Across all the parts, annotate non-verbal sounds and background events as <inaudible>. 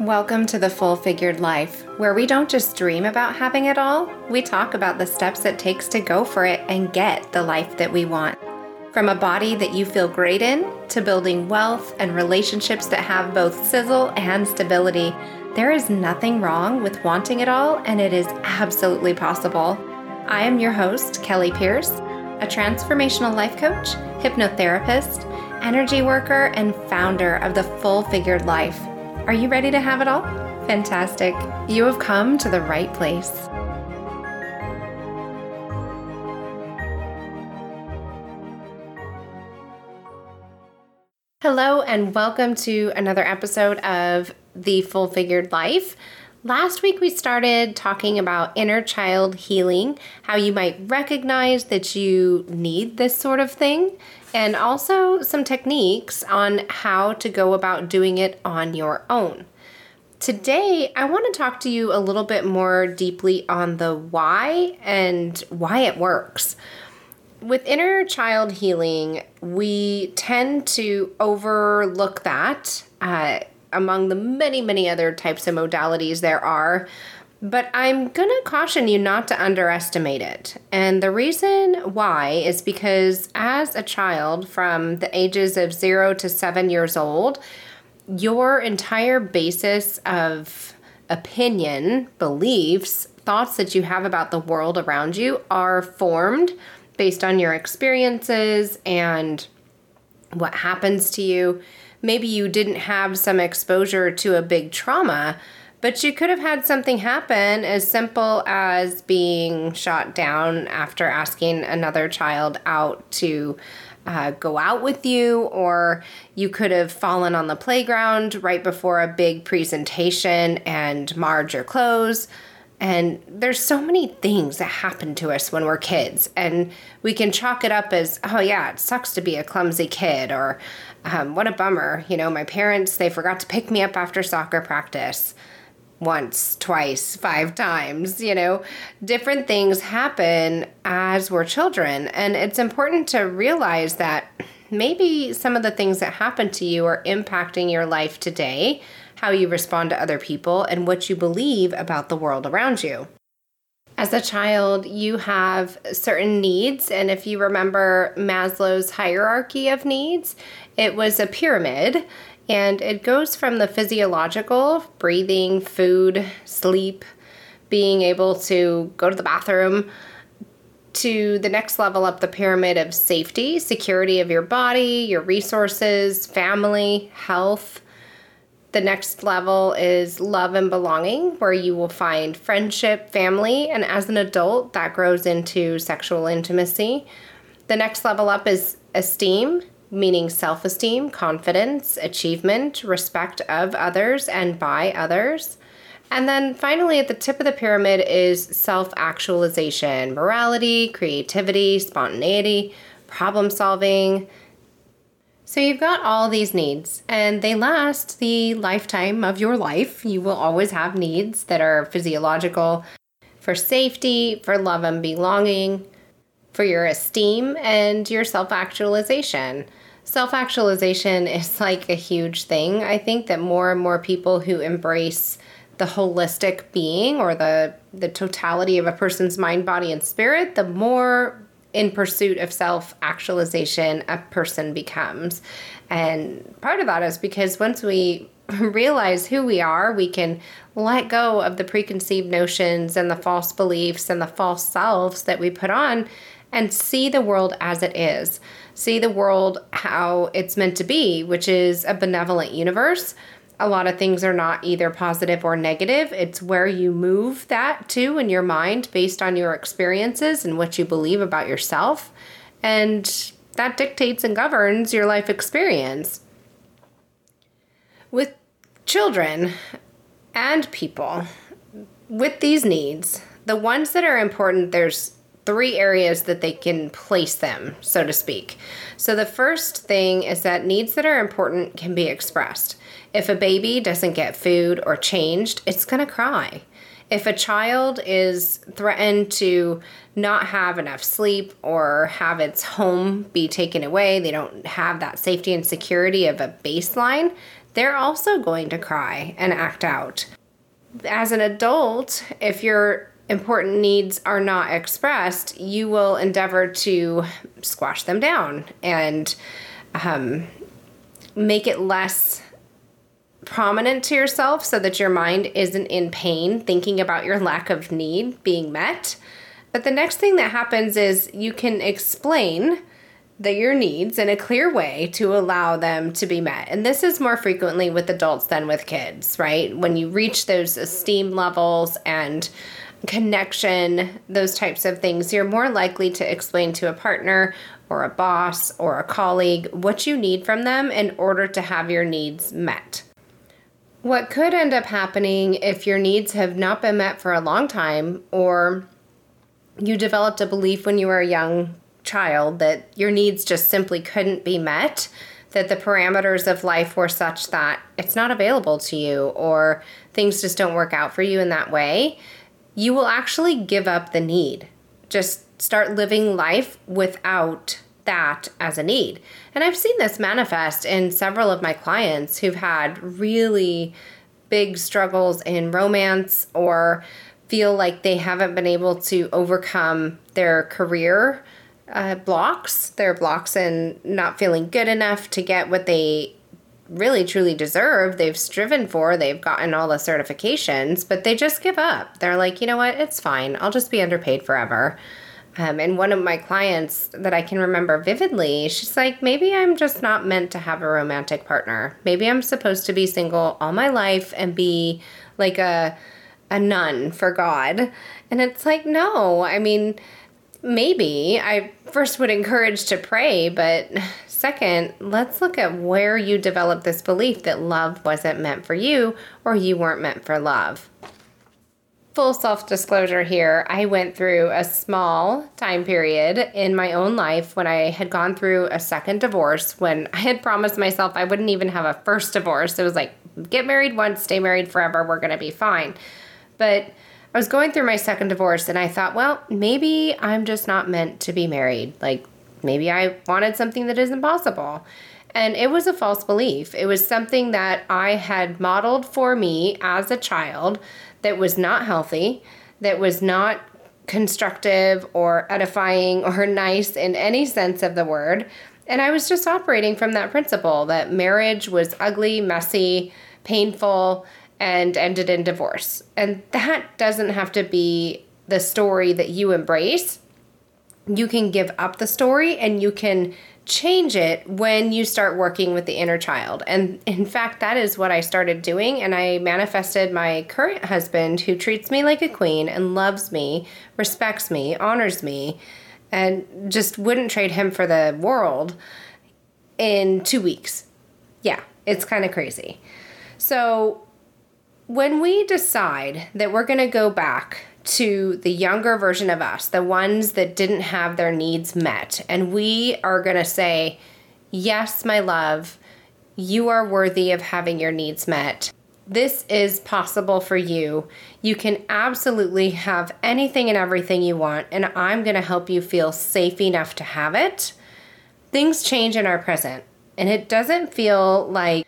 Welcome to the Full Figured Life, where we don't just dream about having it all, we talk about the steps it takes to go for it and get the life that we want. From a body that you feel great in, to building wealth and relationships that have both sizzle and stability, there is nothing wrong with wanting it all, and it is absolutely possible. I am your host, Kelly Pierce, a transformational life coach, hypnotherapist, energy worker, and founder of the Full Figured Life are you ready to have it all? Fantastic. You have come to the right place. Hello, and welcome to another episode of The Full Figured Life. Last week, we started talking about inner child healing, how you might recognize that you need this sort of thing, and also some techniques on how to go about doing it on your own. Today, I want to talk to you a little bit more deeply on the why and why it works. With inner child healing, we tend to overlook that uh, among the many, many other types of modalities there are but I'm going to caution you not to underestimate it. And the reason why is because as a child from the ages of zero to seven years old, your entire basis of opinion, beliefs, thoughts that you have about the world around you are formed based on your experiences and what happens to you. Maybe you didn't have some exposure to a big trauma but you could have had something happen as simple as being shot down after asking another child out to uh, go out with you, or you could have fallen on the playground right before a big presentation and marred your clothes. And there's so many things that happen to us when we're kids, and we can chalk it up as, oh, yeah, it sucks to be a clumsy kid, or um, what a bummer. You know, my parents, they forgot to pick me up after soccer practice once, twice, five times, you know, different things happen as we're children. And it's important to realize that maybe some of the things that happen to you are impacting your life today, how you respond to other people, and what you believe about the world around you. As a child, you have certain needs, and if you remember Maslow's hierarchy of needs, it was a pyramid and it goes from the physiological breathing, food, sleep, being able to go to the bathroom to the next level up the pyramid of safety, security of your body, your resources, family, health. The next level is love and belonging, where you will find friendship, family, and as an adult, that grows into sexual intimacy. The next level up is esteem, meaning self esteem, confidence, achievement, respect of others and by others. And then finally, at the tip of the pyramid is self actualization, morality, creativity, spontaneity, problem solving. So you've got all these needs, and they last the lifetime of your life. You will always have needs that are physiological for safety, for love and belonging, for your esteem, and your self actualization self actualization <laughs> is like a huge thing. I think that more and more people who embrace the holistic being or the the totality of a person's mind, body, and spirit, the more in pursuit of self actualization a person becomes. And part of that is because once we <laughs> realize who we are, we can let go of the preconceived notions and the false beliefs and the false selves that we put on and see the world as it is see the world how it's meant to be, which is a benevolent universe. A lot of things are not either positive or negative. It's where you move that to in your mind based on your experiences and what you believe about yourself. And that dictates and governs your life experience. With children and people with these needs, the ones that are important, there's three areas that they can place them, so to speak. So, the first thing is that needs that are important can be expressed. If a baby doesn't get food or changed, it's going to cry. If a child is threatened to not have enough sleep or have its home be taken away, they don't have that safety and security of a baseline, they're also going to cry and act out. As an adult, if your important needs are not expressed, you will endeavor to squash them down and um, make it less prominent to yourself so that your mind isn't in pain thinking about your lack of need being met. But the next thing that happens is you can explain the, your needs in a clear way to allow them to be met. And this is more frequently with adults than with kids, right? When you reach those esteem levels and connection, those types of things, you're more likely to explain to a partner or a boss or a colleague what you need from them in order to have your needs met. What could end up happening if your needs have not been met for a long time, or you developed a belief when you were a young child that your needs just simply couldn't be met, that the parameters of life were such that it's not available to you, or things just don't work out for you in that way, you will actually give up the need. Just start living life without that as a need. And I've seen this manifest in several of my clients who've had really big struggles in romance or feel like they haven't been able to overcome their career uh, blocks, their blocks in not feeling good enough to get what they really truly deserve. They've striven for, they've gotten all the certifications, but they just give up. They're like, you know what, it's fine. I'll just be underpaid forever. Um, and one of my clients that I can remember vividly, she's like, maybe I'm just not meant to have a romantic partner. Maybe I'm supposed to be single all my life and be like a a nun for God. And it's like, no, I mean, maybe I first would encourage to pray, but second, let's look at where you developed this belief that love wasn't meant for you or you weren't meant for love full self disclosure here, I went through a small time period in my own life when I had gone through a second divorce when I had promised myself I wouldn't even have a first divorce. It was like, get married once, stay married forever, we're going to be fine. But I was going through my second divorce and I thought, well, maybe I'm just not meant to be married. Like, maybe I wanted something that isn't possible. And it was a false belief. It was something that I had modeled for me as a child that was not healthy, that was not constructive or edifying <laughs> or nice in any sense of the word. And I was just operating from that principle that marriage was ugly, messy, painful, and ended in divorce. And that doesn't have to be the story that you embrace. You can give up the story and you can change it when you start working with the inner child. And in fact, that is what I started doing. And I manifested my current husband who treats me like a queen and loves me, respects me, honors me, and just wouldn't trade him for the world in two weeks. Yeah, it's kind of crazy. So when we decide that we're going to go back to the younger version of us, the ones that didn't have their needs met. And we are going to say, Yes, my love, you are worthy of having your needs met. This is possible for you. You can absolutely have anything and everything you want, and I'm going to help you feel safe enough to have it. Things change in our present, and it doesn't feel like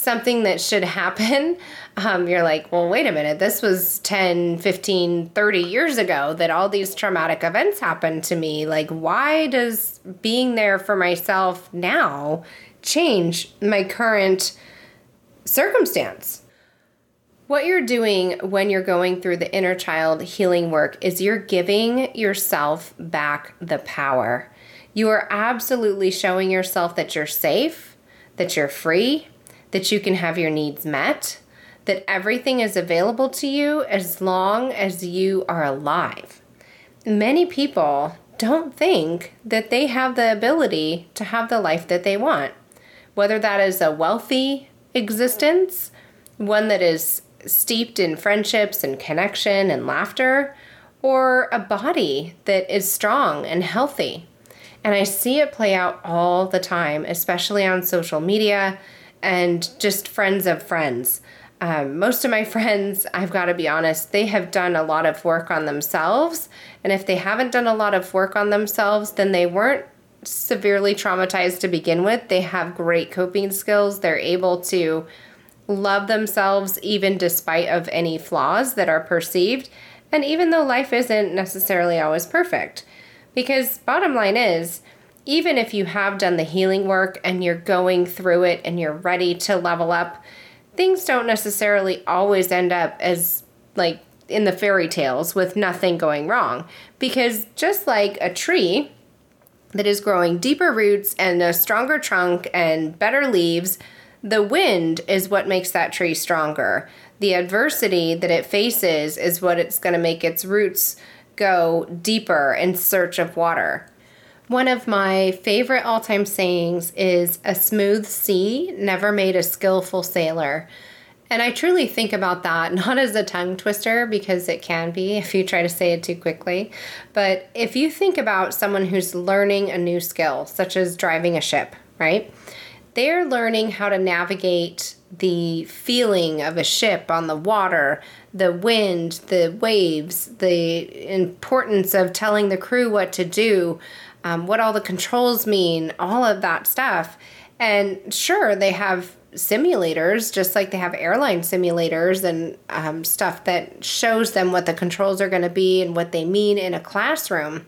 something that should happen, <laughs> um, you're like, well, wait a minute, this was 10, 15, 30 years ago that all these traumatic events happened to me. Like, why does being there for myself now change my current circumstance? What you're doing when you're going through the inner child healing work is you're giving yourself back the power. You are absolutely showing yourself that you're safe, that you're free, that you can have your needs met, that everything is available to you as long as you are alive. Many people don't think that they have the ability to have the life that they want, whether that is a wealthy existence, one that is steeped in friendships and connection and laughter, or a body that is strong and healthy. And I see it play out all the time, especially on social media and just friends of friends. Um, most of my <laughs> friends, I've got to be honest, they have done a lot of work on themselves. And if they haven't done a lot of work on themselves, then they weren't severely traumatized to begin with, they have great coping skills. They're able to love themselves even despite of any flaws that are perceived and even though life isn't necessarily always perfect. Because bottom line is, even if you have done the healing work and you're going through it and you're ready to level up, things don't necessarily always end up as like in the fairy tales with nothing going wrong. Because just like a tree that is growing deeper roots and a stronger trunk and better leaves, the wind is what makes that tree stronger. The adversity that it faces is what it's going to make its roots go deeper in search of water. One of my favorite all time sayings is a smooth sea never made a skillful sailor. And I truly think about that <laughs> not as a tongue twister because it can be <laughs> if you try to say it too quickly, but if you think about someone who's learning a new skill, such as driving a ship, right? They're learning how to navigate the feeling of a ship on the water, the wind, the waves, the importance of telling the crew what to do, um, what all the controls mean, all of that stuff. And sure, they have simulators, just like they have airline simulators and um, stuff that shows them what the controls are going to be and what they mean in a classroom.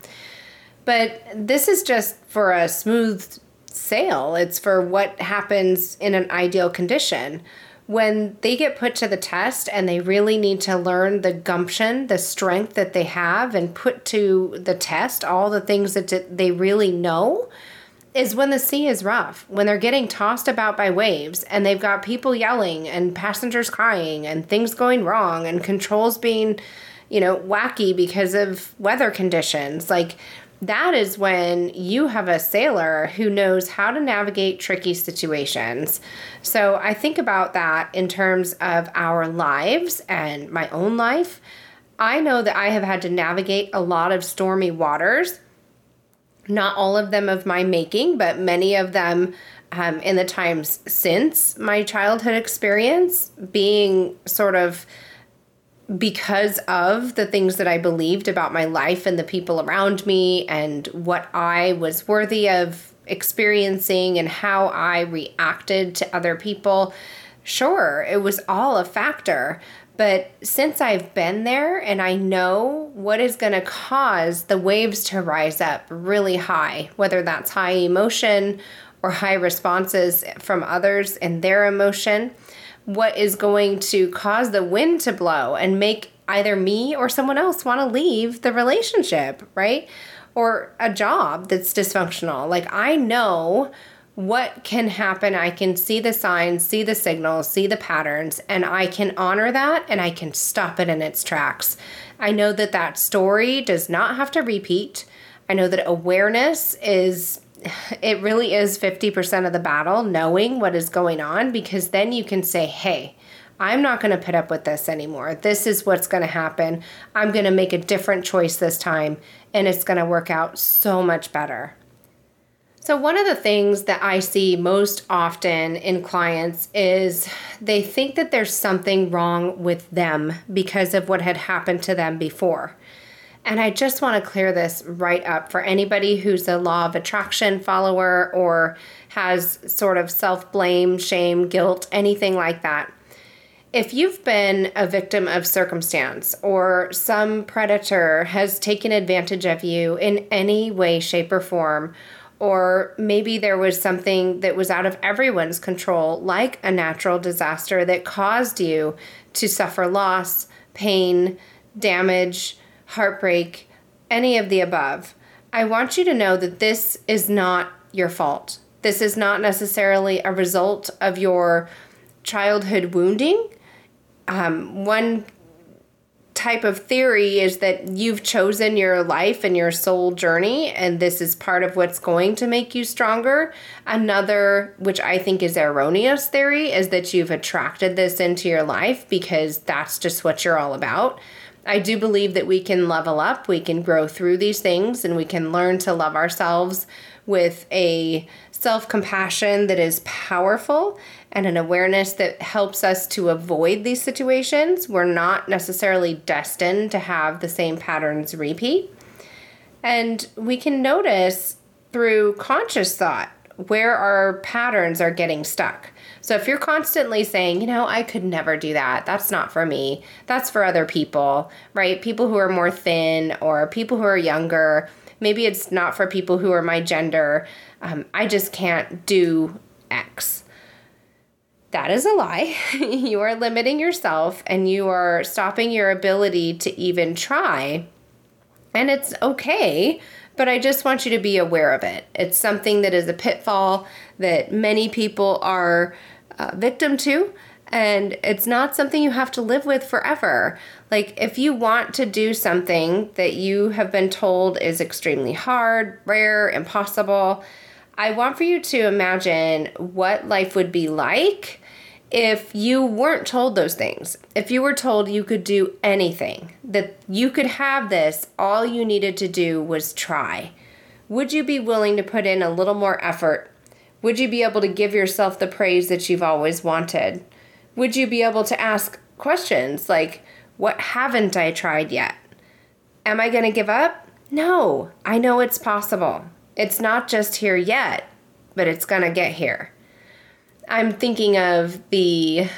But this is just for a smooth sail, it's for what happens in an ideal condition. When they get put to the test and they really need to learn the gumption, the strength that they have, and put to the test all the things that they really know, is when the sea is rough, when they're getting tossed about by waves and they've got people yelling and passengers crying and things going wrong and controls being, you know, wacky because of weather conditions. Like that is when you have a sailor who knows how to navigate tricky situations. So I think about that in terms of our lives and my own life. I know that I have had to navigate a lot of stormy waters not all of them of my making, but many of them um, in the times since my childhood experience, being sort of because of the things that I believed about my life and the people around me and what I was worthy of experiencing and how I reacted to other people. Sure, it was all a factor, but since I've been there and I know what is going to cause the waves to rise up really high, whether that's high emotion or high responses from others and their emotion, what is going to cause the wind to blow and make either me or someone else want to leave the relationship, right? Or a job that's dysfunctional. Like I know what can happen. I can see the signs, see the signals, see the patterns, and I can honor that and I can stop it in its tracks. I know that that story does not have to repeat. I know that awareness is it really is 50% of the battle, knowing what is going on, because then you can say, hey, I'm not going to put up with this anymore. This is what's going to happen. I'm going to make a different choice this time, and it's going to work out so much better. So, one of the things that I see most often in clients is they think that there's something wrong with them because of what had happened to them before. And I just want to clear this right up for anybody who's a law of attraction follower or has sort of self blame, shame, guilt, anything like that. If you've been a victim of circumstance or some predator has taken advantage of you in any way, shape, or form, or maybe there was something that was out of everyone's control, like a natural disaster that caused you to suffer loss, pain, damage, heartbreak, any of the above. I want you to know that this is not your fault. This is not necessarily a result of your childhood wounding. Um, one type of theory is that you've chosen your life and your soul journey, and this is part of what's going to make you stronger. Another, which I think is erroneous theory, is that you've attracted this into your life because that's just what you're all about. I do believe that we can level up, we can grow through these things, and we can learn to love ourselves with a self compassion that is powerful and an awareness that helps us to avoid these situations. We're not necessarily destined to have the same patterns repeat. And we can notice through conscious thought where our patterns are getting stuck. So if you're constantly saying, you know, I could never do that, that's not for me, that's for other people, right? People who are more thin or people who are younger, maybe it's not for people who are my gender. Um, I just can't do X. That is a lie. <laughs> you are limiting yourself and you are stopping your ability to even try. And it's okay but I just want you to be aware of it. It's something that is a pitfall that many people are uh, victim to, and it's not something you have to live with forever. Like, if you want to do something that you have been told is extremely hard, rare, impossible, I want for you to imagine what life would be like if you weren't told those things, if you were told you could do anything, that you could have this, all you needed to do was try, would you be willing to put in a little more effort? Would you be able to give yourself the praise that you've always wanted? Would you be able to ask questions like, What haven't I tried yet? Am I going to give up? No, I know it's possible. It's not just here yet, but it's going to get here. I'm thinking of the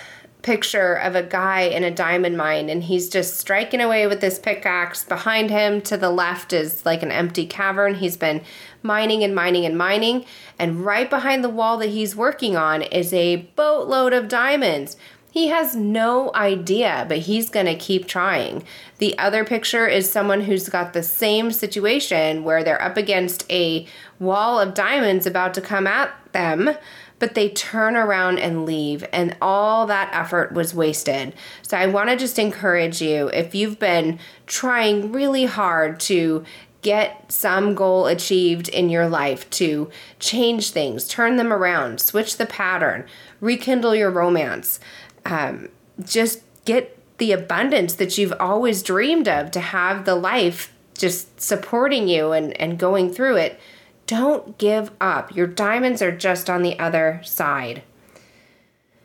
picture of a guy in a diamond mine and he's just striking away with this pickaxe. Behind him to the left is like an empty cavern. He's been mining and mining and mining. And right behind the wall that he's working on is a boatload of diamonds. He has no idea, but he's going to keep trying. The other picture is someone who's got the same situation where they're up against a wall of diamonds about to come at them but they turn around and leave, and all that effort was wasted. So I want to just encourage you if you've been trying really hard to get some goal achieved in your life to change things, turn them around, switch the pattern, rekindle your romance, um, just get the abundance that you've always dreamed of to have the life just supporting you and, and going through it don't give up. Your diamonds are just on the other side.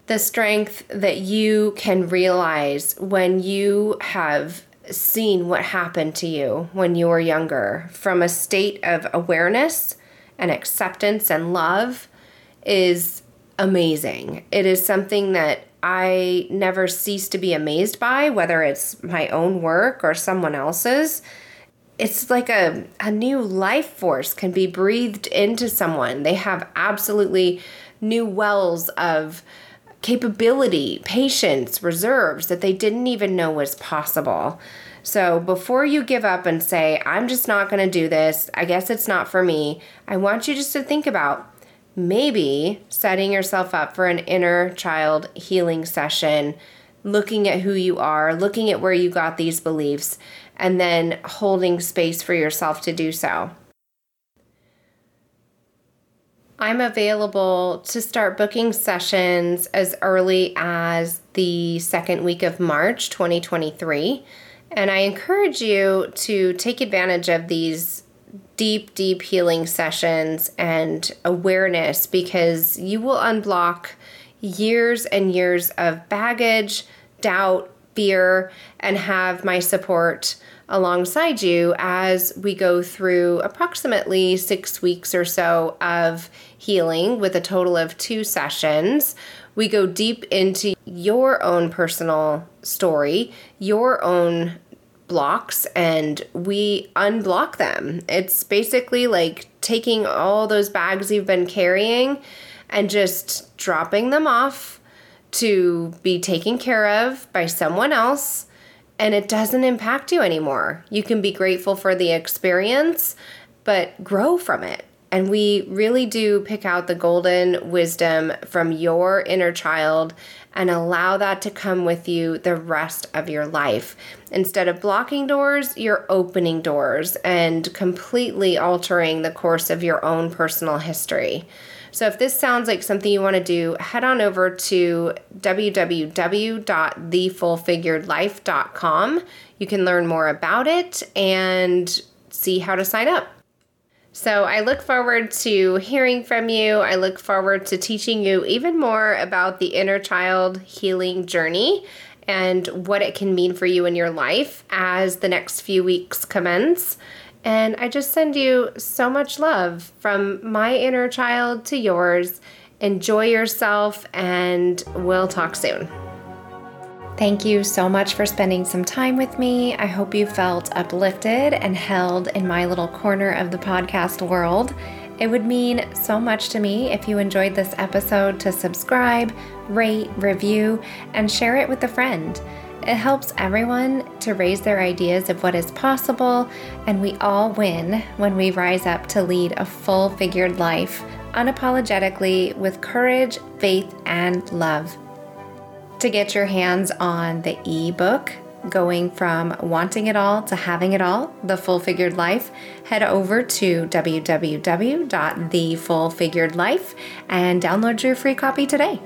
The strength that you can realize when you have seen what happened to you when you were younger from a state of awareness and acceptance and love is amazing. It is something that I never cease to be amazed by, whether it's my own work or someone else's it's like a, a new life force can be breathed into someone. They have absolutely new wells of capability, patience, reserves that they didn't even know was possible. So before you give up and say, I'm just not going to do this, I guess it's not for me, I want you just to think about maybe setting yourself up for an inner child healing session, looking at who you are, looking at where you got these beliefs, and then holding space for yourself to do so. I'm available to start booking sessions as early as the second week of March 2023. And I encourage you to take advantage of these deep, deep healing sessions and awareness because you will unblock years and years of baggage, doubt, and have my support alongside you as we go through approximately six weeks or so of healing with a total of two sessions. We go deep into your own personal story, your own blocks, and we unblock them. It's basically like taking all those bags you've been carrying and just dropping them off to be taken care of by someone else and it doesn't impact you anymore. You can be grateful for the experience, but grow from it. And we really do pick out the golden wisdom from your inner child and allow that to come with you the rest of your life. Instead of blocking doors, you're opening doors and completely altering the course of your own personal history. So if this sounds like something you want to do, head on over to www.thefullfiguredlife.com. You can learn more about it and see how to sign up. So I look forward to hearing from you. I look forward to teaching you even more about the inner child healing journey and what it can mean for you in your life as the next few weeks commence. And I just send you so much love from my inner child to yours. Enjoy yourself, and we'll talk soon. Thank you so much for spending some time with me. I hope you felt uplifted and held in my little corner of the podcast world. It would mean so much to me if you enjoyed this episode to subscribe, rate, review, and share it with a friend. It helps everyone to raise their ideas of what is possible, and we all win when we rise up to lead a full figured life unapologetically with courage, faith, and love. To get your hands on the ebook, going from wanting it all to having it all, the full figured life, head over to www.thefullfiguredlife and download your free copy today.